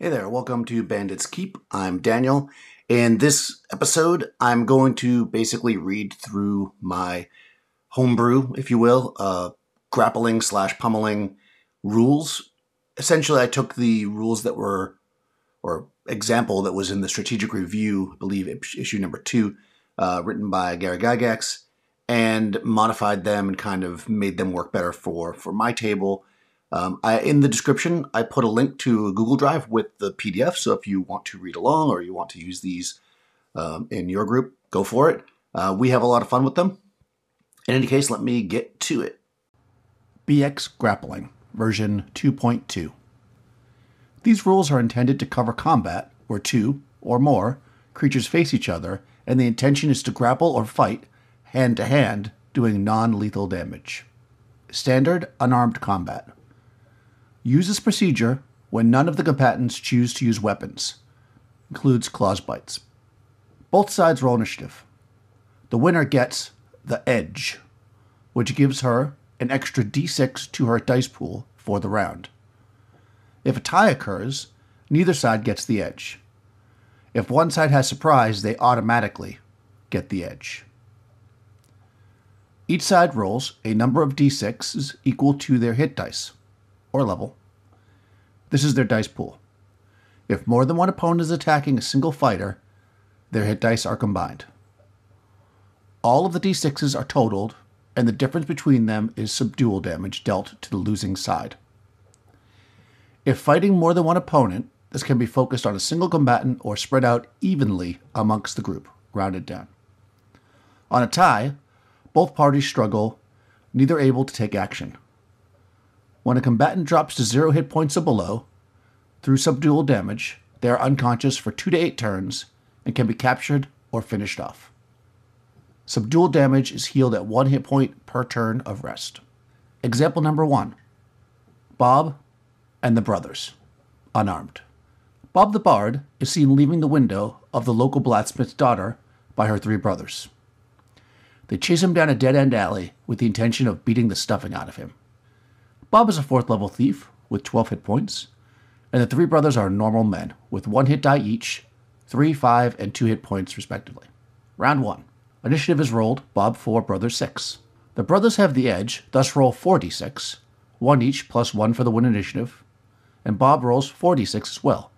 Hey there, welcome to Bandits Keep. I'm Daniel. In this episode, I'm going to basically read through my homebrew, if you will, uh, grappling slash pummeling rules. Essentially, I took the rules that were, or example that was in the strategic review, I believe issue number two, uh, written by Gary Gygax, and modified them and kind of made them work better for for my table um, I, in the description, I put a link to a Google Drive with the PDF. So if you want to read along or you want to use these um, in your group, go for it. Uh, we have a lot of fun with them. In any case, let me get to it. BX Grappling, version 2.2. These rules are intended to cover combat where two or more creatures face each other and the intention is to grapple or fight hand to hand, doing non lethal damage. Standard unarmed combat. Use this procedure when none of the combatants choose to use weapons. Includes claws bites. Both sides roll initiative. The winner gets the edge, which gives her an extra d6 to her dice pool for the round. If a tie occurs, neither side gets the edge. If one side has surprise, they automatically get the edge. Each side rolls a number of d6s equal to their hit dice or level. This is their dice pool. If more than one opponent is attacking a single fighter, their hit dice are combined. All of the d6s are totaled, and the difference between them is subdual damage dealt to the losing side. If fighting more than one opponent, this can be focused on a single combatant or spread out evenly amongst the group, rounded down. On a tie, both parties struggle, neither able to take action. When a combatant drops to zero hit points or below, through subdual damage, they are unconscious for two to eight turns and can be captured or finished off. Subdual damage is healed at one hit point per turn of rest. Example number one Bob and the Brothers, unarmed. Bob the Bard is seen leaving the window of the local blacksmith's daughter by her three brothers. They chase him down a dead end alley with the intention of beating the stuffing out of him. Bob is a fourth level thief with 12 hit points, and the three brothers are normal men with one hit die each, three, five, and two hit points respectively. Round 1. Initiative is rolled Bob 4, Brothers 6. The brothers have the edge, thus roll 4d6, 1 each plus 1 for the win initiative, and Bob rolls 4d6 as well.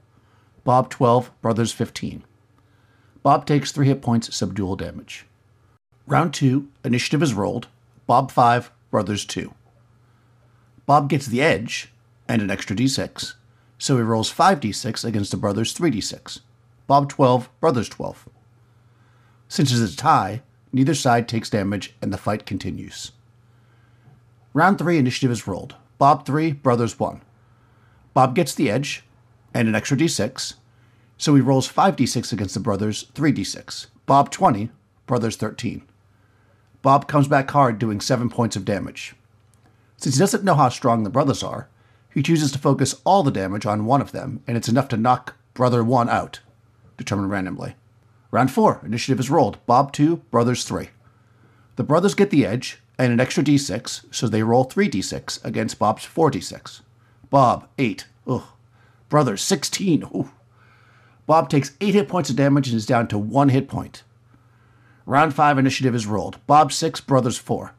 Bob 12, Brothers 15. Bob takes 3 hit points subdual damage. Round 2, initiative is rolled Bob 5, Brothers 2. Bob gets the edge and an extra d6, so he rolls 5d6 against the brothers' 3d6. Bob 12, brothers 12. Since it's a tie, neither side takes damage and the fight continues. Round 3 initiative is rolled. Bob 3, brothers 1. Bob gets the edge and an extra d6, so he rolls 5d6 against the brothers' 3d6. Bob 20, brothers 13. Bob comes back hard, doing 7 points of damage. Since he doesn't know how strong the brothers are, he chooses to focus all the damage on one of them, and it's enough to knock Brother 1 out, determined randomly. Round 4, initiative is rolled. Bob 2, Brothers 3. The brothers get the edge and an extra d6, so they roll 3d6 against Bob's 4d6. Bob, 8. Ugh. Brothers, 16. Ooh. Bob takes 8 hit points of damage and is down to 1 hit point. Round 5 initiative is rolled. Bob 6, Brothers 4.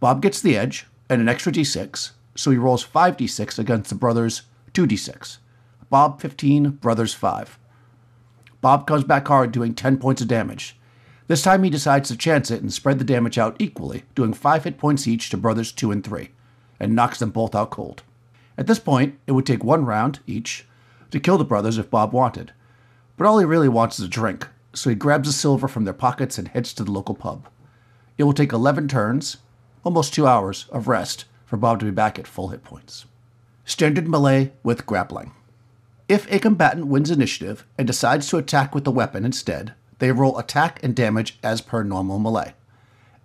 Bob gets the edge, and an extra d6, so he rolls 5d6 against the brothers' 2d6. Bob 15, brothers 5. Bob comes back hard, doing 10 points of damage. This time he decides to chance it and spread the damage out equally, doing 5 hit points each to brothers 2 and 3, and knocks them both out cold. At this point, it would take one round each to kill the brothers if Bob wanted, but all he really wants is a drink, so he grabs the silver from their pockets and heads to the local pub. It will take 11 turns, almost two hours of rest for Bob to be back at full hit points. Standard melee with grappling. If a combatant wins initiative and decides to attack with the weapon instead, they roll attack and damage as per normal melee.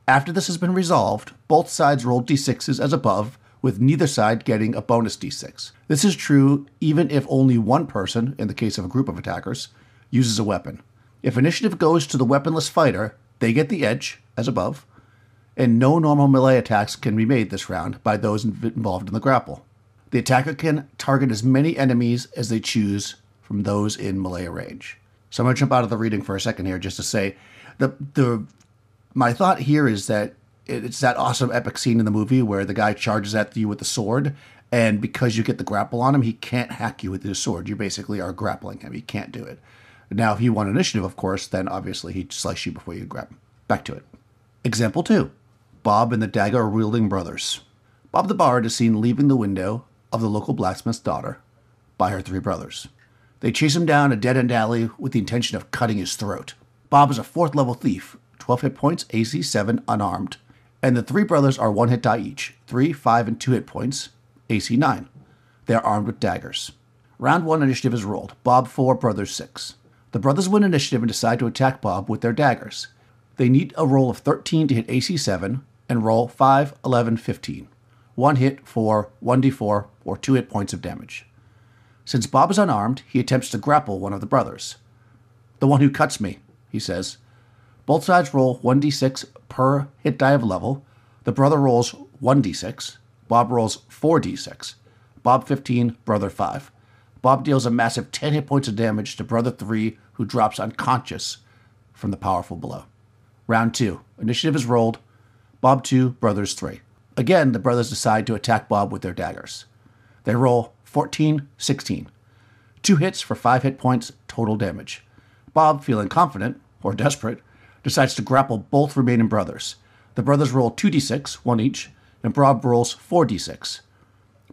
After this has been resolved, both sides roll d6s as above, with neither side getting a bonus d6. This is true even if only one person, in the case of a group of attackers, uses a weapon. If initiative goes to the weaponless fighter, they get the edge, as above, and no normal melee attacks can be made this round by those involved in the grapple. The attacker can target as many enemies as they choose from those in melee range. So I'm going to jump out of the reading for a second here just to say the the my thought here is that it's that awesome epic scene in the movie where the guy charges at you with the sword and because you get the grapple on him, he can't hack you with his sword. You basically are grappling him. He can't do it. Now, if you want initiative, of course, then obviously he'd slice you before you grab him. Back to it. Example 2 Bob and the dagger are wielding brothers. Bob the Bard is seen leaving the window of the local blacksmith's daughter by her three brothers. They chase him down a dead end alley with the intention of cutting his throat. Bob is a fourth level thief, 12 hit points, AC 7, unarmed. And the three brothers are one hit die each, 3, 5, and 2 hit points, AC 9. They are armed with daggers. Round 1 initiative is rolled. Bob 4, brothers 6. The brothers win initiative and decide to attack Bob with their daggers. They need a roll of 13 to hit AC 7 and roll 5, 11, 15. One hit for 1d4 or 2 hit points of damage. Since Bob is unarmed, he attempts to grapple one of the brothers. The one who cuts me, he says. Both sides roll 1d6 per hit die of level. The brother rolls 1d6. Bob rolls 4d6. Bob 15, brother 5. Bob deals a massive 10 hit points of damage to brother 3, who drops unconscious from the powerful blow. Round 2. Initiative is rolled. Bob 2, brothers 3. Again, the brothers decide to attack Bob with their daggers. They roll 14, 16. Two hits for 5 hit points, total damage. Bob, feeling confident, or desperate, decides to grapple both remaining brothers. The brothers roll 2d6, one each, and Bob rolls 4d6.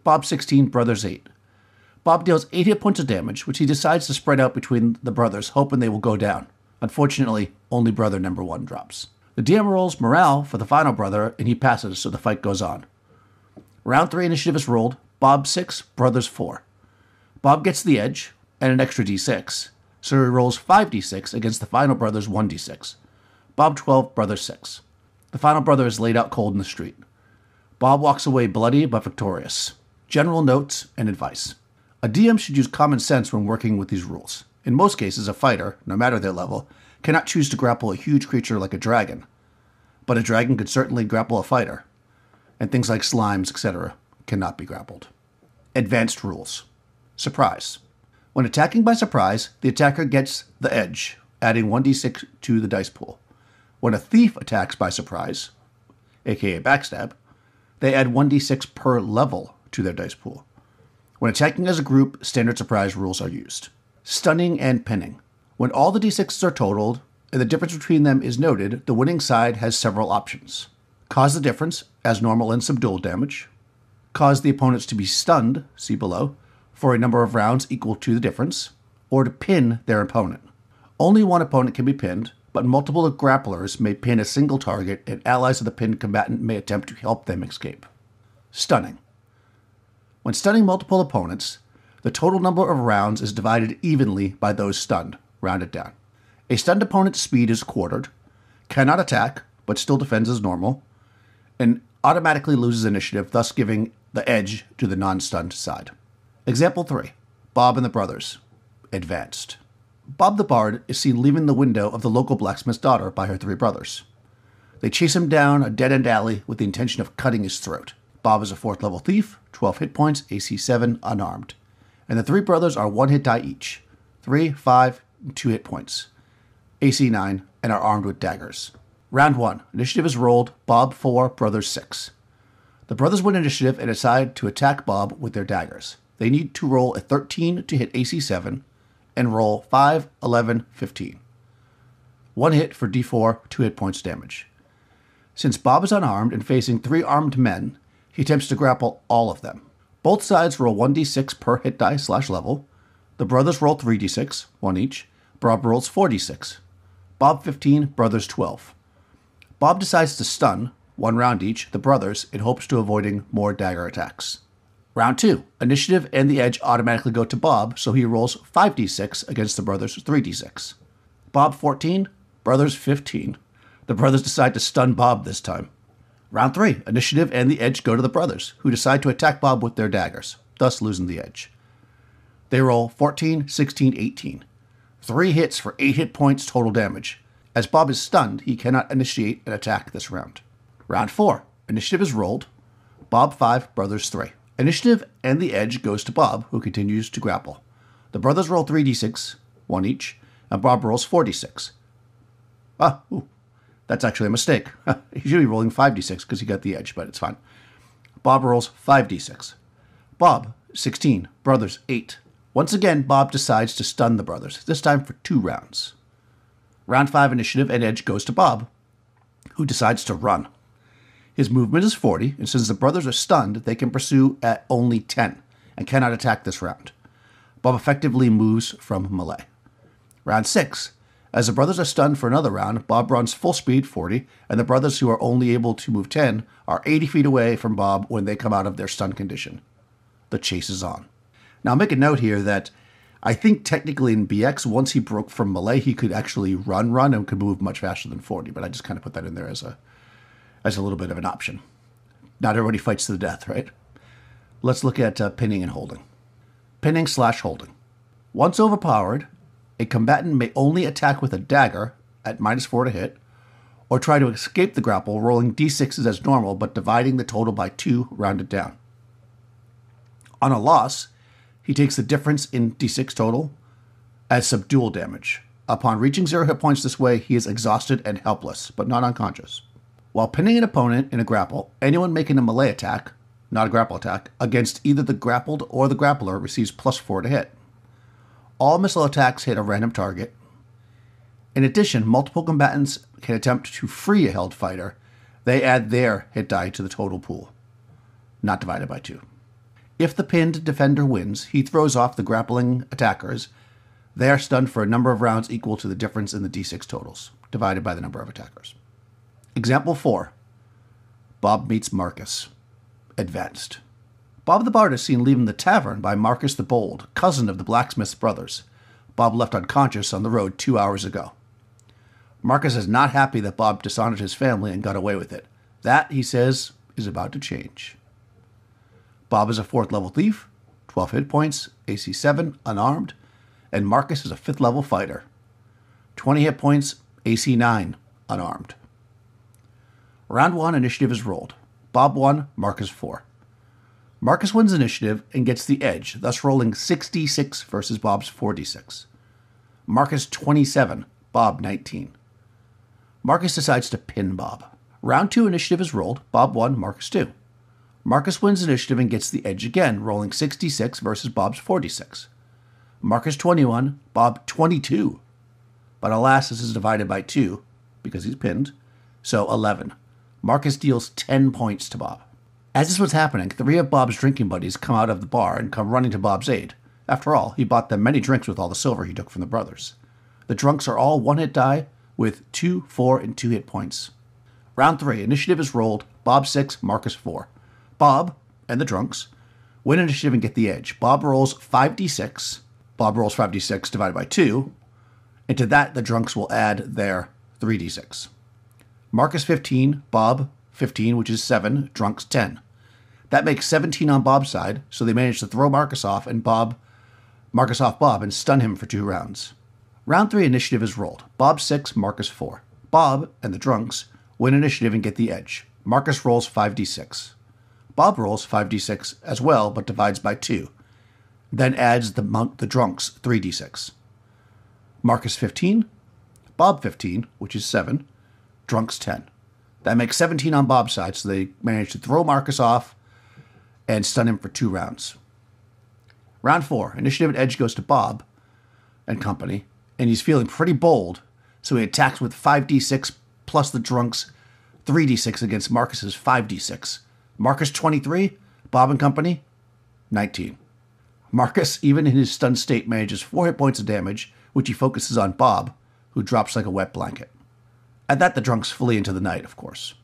Bob 16, brothers 8. Bob deals 8 hit points of damage, which he decides to spread out between the brothers, hoping they will go down. Unfortunately, only brother number 1 drops. The DM rolls morale for the final brother, and he passes, so the fight goes on. Round 3 initiative is rolled. Bob 6, brothers 4. Bob gets the edge, and an extra d6, so he rolls 5d6 against the final brother's 1d6. Bob 12, brother 6. The final brother is laid out cold in the street. Bob walks away bloody but victorious. General notes and advice. A DM should use common sense when working with these rules. In most cases, a fighter, no matter their level, cannot choose to grapple a huge creature like a dragon. But a dragon could certainly grapple a fighter. And things like slimes, etc., cannot be grappled. Advanced rules. Surprise. When attacking by surprise, the attacker gets the edge, adding 1d6 to the dice pool. When a thief attacks by surprise, aka backstab, they add 1d6 per level to their dice pool. When attacking as a group, standard surprise rules are used. Stunning and pinning. When all the d6s are totaled and the difference between them is noted, the winning side has several options. Cause the difference, as normal and subdual damage. Cause the opponents to be stunned, see below, for a number of rounds equal to the difference. Or to pin their opponent. Only one opponent can be pinned, but multiple grapplers may pin a single target, and allies of the pinned combatant may attempt to help them escape. Stunning. When stunning multiple opponents, the total number of rounds is divided evenly by those stunned, rounded down. A stunned opponent's speed is quartered, cannot attack, but still defends as normal, and automatically loses initiative, thus giving the edge to the non stunned side. Example 3 Bob and the Brothers. Advanced. Bob the Bard is seen leaving the window of the local blacksmith's daughter by her three brothers. They chase him down a dead end alley with the intention of cutting his throat. Bob is a fourth level thief, 12 hit points, AC 7, unarmed. And the three brothers are one hit die each 3, 5, 2 hit points, AC 9, and are armed with daggers. Round 1 Initiative is rolled, Bob 4, brothers 6. The brothers win initiative and decide to attack Bob with their daggers. They need to roll a 13 to hit AC 7 and roll 5, 11, 15. One hit for d4, two hit points damage. Since Bob is unarmed and facing three armed men, he attempts to grapple all of them. Both sides roll 1d6 per hit die slash level. The brothers roll 3d6, one each. Bob rolls 4d6. Bob 15, brothers 12. Bob decides to stun, one round each, the brothers in hopes to avoiding more dagger attacks. Round 2. Initiative and the edge automatically go to Bob, so he rolls 5d6 against the brothers' 3d6. Bob 14, brothers 15. The brothers decide to stun Bob this time. Round 3. Initiative and the edge go to the brothers, who decide to attack Bob with their daggers, thus losing the edge. They roll 14, 16, 18. Three hits for 8 hit points total damage. As Bob is stunned, he cannot initiate an attack this round. Round 4. Initiative is rolled. Bob 5, brothers 3. Initiative and the edge goes to Bob, who continues to grapple. The brothers roll 3d6, one each, and Bob rolls 4d6. Ah, ooh, that's actually a mistake. he should be rolling 5d6 because he got the edge, but it's fine. Bob rolls 5d6. Bob, 16. Brothers, 8. Once again, Bob decides to stun the brothers, this time for two rounds. Round 5 initiative and edge goes to Bob, who decides to run. His movement is 40, and since the brothers are stunned, they can pursue at only 10 and cannot attack this round. Bob effectively moves from melee. Round 6. As the brothers are stunned for another round, Bob runs full speed 40, and the brothers who are only able to move 10 are 80 feet away from Bob when they come out of their stun condition. The chase is on. Now, I'll make a note here that I think technically in BX, once he broke from melee, he could actually run, run, and could move much faster than 40, but I just kind of put that in there as a as a little bit of an option. Not everybody fights to the death, right? Let's look at uh, pinning and holding. Pinning slash holding. Once overpowered, a combatant may only attack with a dagger at minus four to hit, or try to escape the grapple, rolling d6s as normal but dividing the total by two rounded down. On a loss, he takes the difference in d6 total as subdual damage. Upon reaching zero hit points this way, he is exhausted and helpless, but not unconscious. While pinning an opponent in a grapple, anyone making a melee attack, not a grapple attack, against either the grappled or the grappler receives plus 4 to hit. All missile attacks hit a random target. In addition, multiple combatants can attempt to free a held fighter. They add their hit die to the total pool, not divided by 2. If the pinned defender wins, he throws off the grappling attackers. They are stunned for a number of rounds equal to the difference in the d6 totals, divided by the number of attackers. Example 4 Bob meets Marcus. Advanced. Bob the Bard is seen leaving the tavern by Marcus the Bold, cousin of the blacksmith's brothers. Bob left unconscious on the road two hours ago. Marcus is not happy that Bob dishonored his family and got away with it. That, he says, is about to change. Bob is a fourth level thief, 12 hit points, AC 7, unarmed, and Marcus is a fifth level fighter, 20 hit points, AC 9, unarmed. Round 1 initiative is rolled. Bob 1, Marcus 4. Marcus wins initiative and gets the edge, thus rolling 66 versus Bob's 46. Marcus 27, Bob 19. Marcus decides to pin Bob. Round 2 initiative is rolled. Bob 1, Marcus 2. Marcus wins initiative and gets the edge again, rolling 66 versus Bob's 46. Marcus 21, Bob 22. But alas, this is divided by 2 because he's pinned, so 11. Marcus deals 10 points to Bob. As this was happening, three of Bob's drinking buddies come out of the bar and come running to Bob's aid. After all, he bought them many drinks with all the silver he took from the brothers. The drunks are all one hit die with 2, 4, and 2 hit points. Round 3, initiative is rolled. Bob 6, Marcus 4. Bob and the drunks win initiative and get the edge. Bob rolls 5d6. Bob rolls 5d6 divided by 2. And to that, the drunks will add their 3d6. Marcus 15, Bob 15, which is 7, Drunks 10. That makes 17 on Bob's side, so they manage to throw Marcus off and Bob Marcus off Bob and stun him for two rounds. Round 3 initiative is rolled. Bob 6, Marcus 4. Bob and the Drunks win initiative and get the edge. Marcus rolls 5d6. Bob rolls 5d6 as well, but divides by 2, then adds the, monk, the Drunks 3d6. Marcus 15, Bob 15, which is 7, Drunks 10. That makes 17 on Bob's side, so they manage to throw Marcus off and stun him for two rounds. Round four, initiative and edge goes to Bob and company, and he's feeling pretty bold, so he attacks with 5d6 plus the drunks 3d6 against Marcus's 5d6. Marcus 23, Bob and company 19. Marcus, even in his stunned state, manages four hit points of damage, which he focuses on Bob, who drops like a wet blanket. At that, the drunks flee into the night, of course.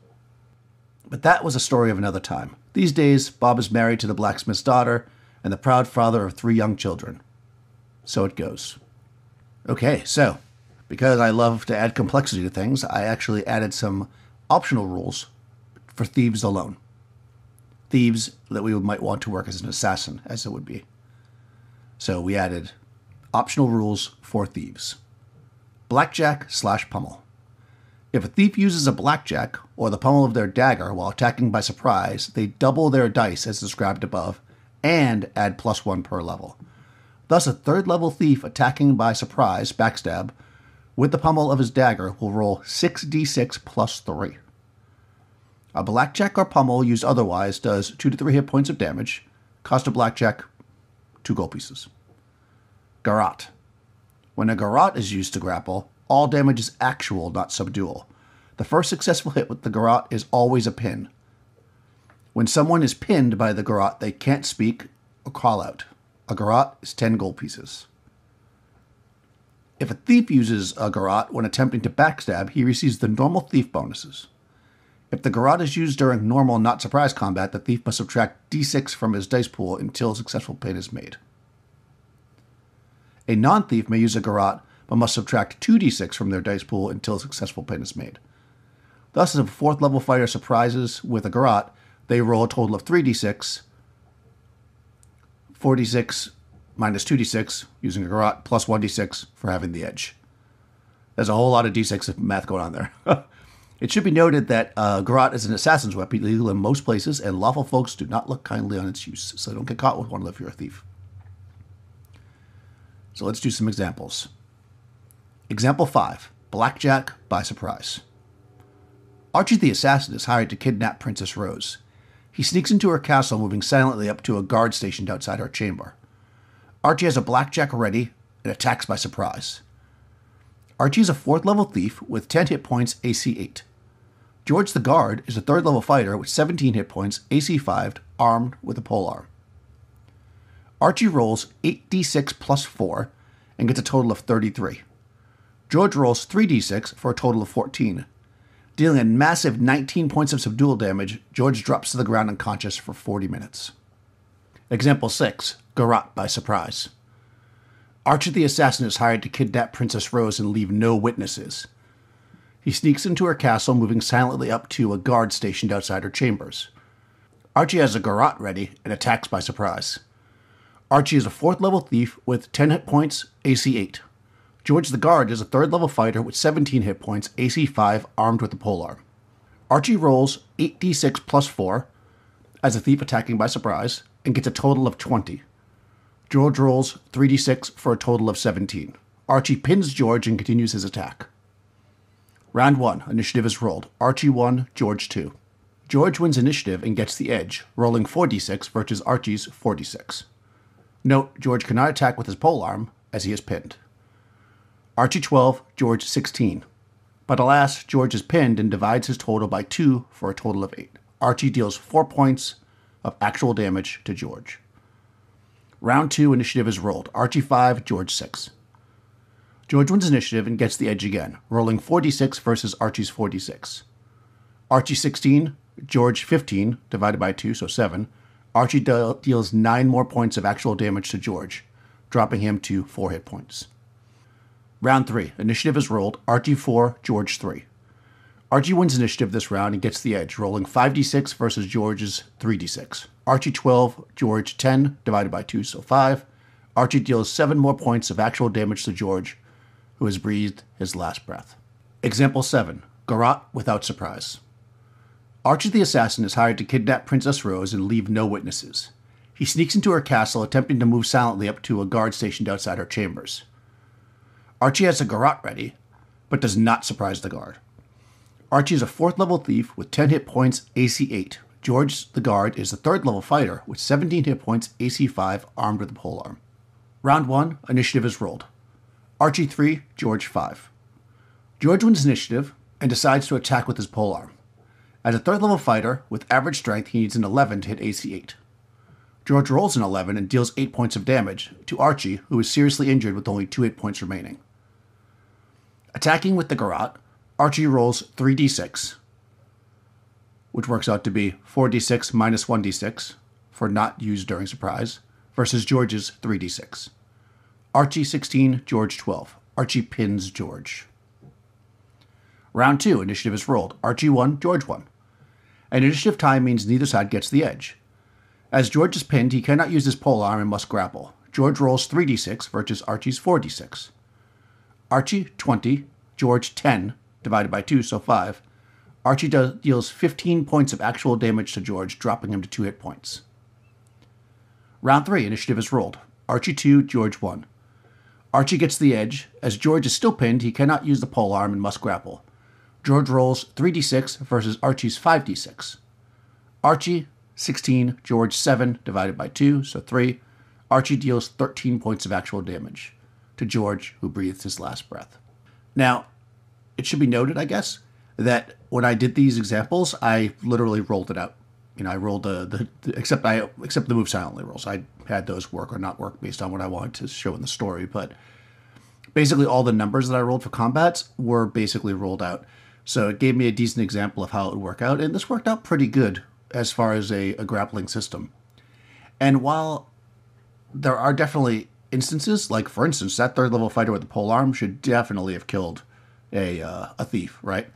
But that was a story of another time. These days, Bob is married to the blacksmith's daughter and the proud father of three young children. So it goes. Okay, so because I love to add complexity to things, I actually added some optional rules for thieves alone. Thieves that we might want to work as an assassin, as it would be. So we added optional rules for thieves blackjack slash pummel. If a thief uses a blackjack or the pommel of their dagger while attacking by surprise, they double their dice as described above and add plus one per level. Thus, a third level thief attacking by surprise, backstab, with the pommel of his dagger will roll 6d6 plus 3. A blackjack or pommel used otherwise does 2 to 3 hit points of damage. Cost of blackjack, 2 gold pieces. Garrote. When a garrote is used to grapple, all damage is actual, not subdual. The first successful hit with the garrote is always a pin. When someone is pinned by the garrote, they can't speak or call out. A garrote is 10 gold pieces. If a thief uses a garrote when attempting to backstab, he receives the normal thief bonuses. If the garrote is used during normal, not surprise combat, the thief must subtract d6 from his dice pool until a successful pin is made. A non thief may use a garrote, but must subtract 2d6 from their dice pool until a successful pin is made. Thus, if a fourth level fighter surprises with a garrote, they roll a total of 3d6, 4d6 minus 2d6 using a garrote, plus 1d6 for having the edge. There's a whole lot of d6 math going on there. it should be noted that uh, garrote is an assassin's weapon, legal in most places, and lawful folks do not look kindly on its use, so don't get caught with one if you're a thief. So let's do some examples. Example 5 Blackjack by Surprise. Archie the assassin is hired to kidnap Princess Rose. He sneaks into her castle, moving silently up to a guard stationed outside her chamber. Archie has a blackjack ready and attacks by surprise. Archie is a fourth level thief with 10 hit points, AC 8. George the guard is a third level fighter with 17 hit points, AC 5, armed with a polearm. Archie rolls 8d6 plus 4 and gets a total of 33. George rolls 3d6 for a total of 14. Dealing a massive 19 points of subdual damage, George drops to the ground unconscious for 40 minutes. Example 6 Garrote by surprise. Archie the assassin is hired to kidnap Princess Rose and leave no witnesses. He sneaks into her castle, moving silently up to a guard stationed outside her chambers. Archie has a garrote ready and attacks by surprise. Archie is a fourth level thief with 10 hit points, AC 8. George the Guard is a third level fighter with 17 hit points, AC 5, armed with a polearm. Archie rolls 8d6 plus 4 as a thief attacking by surprise and gets a total of 20. George rolls 3d6 for a total of 17. Archie pins George and continues his attack. Round 1. Initiative is rolled. Archie 1, George 2. George wins initiative and gets the edge, rolling 4d6 versus Archie's 4d6. Note, George cannot attack with his polearm, as he is pinned. Archie 12, George 16. But alas, George is pinned and divides his total by 2 for a total of 8. Archie deals 4 points of actual damage to George. Round 2 initiative is rolled. Archie 5, George 6. George wins initiative and gets the edge again, rolling 46 versus Archie's 46. Archie 16, George 15, divided by 2, so 7, Archie de- deals nine more points of actual damage to George, dropping him to four hit points. Round three. Initiative is rolled. Archie 4, George 3. Archie wins initiative this round and gets the edge, rolling 5d6 versus George's 3d6. Archie 12, George 10, divided by 2, so 5. Archie deals 7 more points of actual damage to George, who has breathed his last breath. Example 7 Garrote without surprise. Archie the assassin is hired to kidnap Princess Rose and leave no witnesses. He sneaks into her castle, attempting to move silently up to a guard stationed outside her chambers. Archie has a garrote ready, but does not surprise the guard. Archie is a fourth level thief with 10 hit points, AC 8. George the guard is a third level fighter with 17 hit points, AC 5, armed with a polearm. Round 1, initiative is rolled. Archie 3, George 5. George wins initiative and decides to attack with his polearm. As a third level fighter, with average strength, he needs an 11 to hit AC 8. George rolls an 11 and deals 8 points of damage to Archie, who is seriously injured with only 2 hit points remaining. Attacking with the garrote, Archie rolls 3d6, which works out to be 4d6 minus 1d6 for not used during surprise, versus George's 3d6. Archie 16, George 12. Archie pins George. Round 2, initiative is rolled. Archie 1, George 1. An initiative tie means neither side gets the edge. As George is pinned, he cannot use his polearm and must grapple. George rolls 3d6 versus Archie's 4d6. Archie 20, George 10, divided by 2, so 5. Archie does, deals 15 points of actual damage to George, dropping him to 2 hit points. Round 3, initiative is rolled. Archie 2, George 1. Archie gets the edge. As George is still pinned, he cannot use the pole arm and must grapple. George rolls 3d6 versus Archie's 5d6. Archie, 16, George, 7, divided by 2, so 3. Archie deals 13 points of actual damage to George, who breathes his last breath. Now, it should be noted, I guess, that when I did these examples, I literally rolled it out. You know, I rolled the, the, the except I except the move silently rolls. I had those work or not work based on what I wanted to show in the story, but basically all the numbers that I rolled for combats were basically rolled out. So it gave me a decent example of how it would work out, and this worked out pretty good as far as a, a grappling system. And while there are definitely instances, like for instance, that third level fighter with the pole arm should definitely have killed a uh, a thief, right?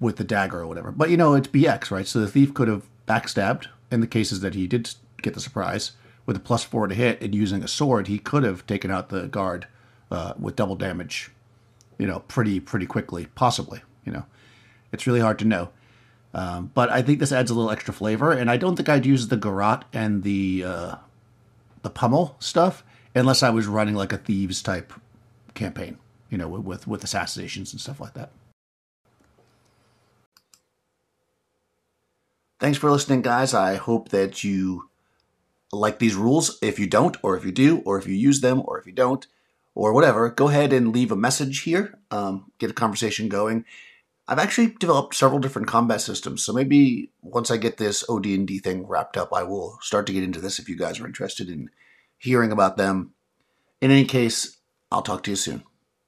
With the dagger or whatever. But you know, it's BX, right? So the thief could have backstabbed in the cases that he did get the surprise with a plus four to hit and using a sword, he could have taken out the guard uh, with double damage, you know, pretty pretty quickly, possibly. You know, it's really hard to know. Um, but I think this adds a little extra flavor, and I don't think I'd use the garrote and the uh, the pummel stuff unless I was running like a thieves type campaign, you know, with with assassinations and stuff like that. Thanks for listening, guys. I hope that you like these rules. If you don't, or if you do, or if you use them, or if you don't, or whatever, go ahead and leave a message here. Um, get a conversation going. I've actually developed several different combat systems, so maybe once I get this OD&D thing wrapped up, I will start to get into this if you guys are interested in hearing about them. In any case, I'll talk to you soon.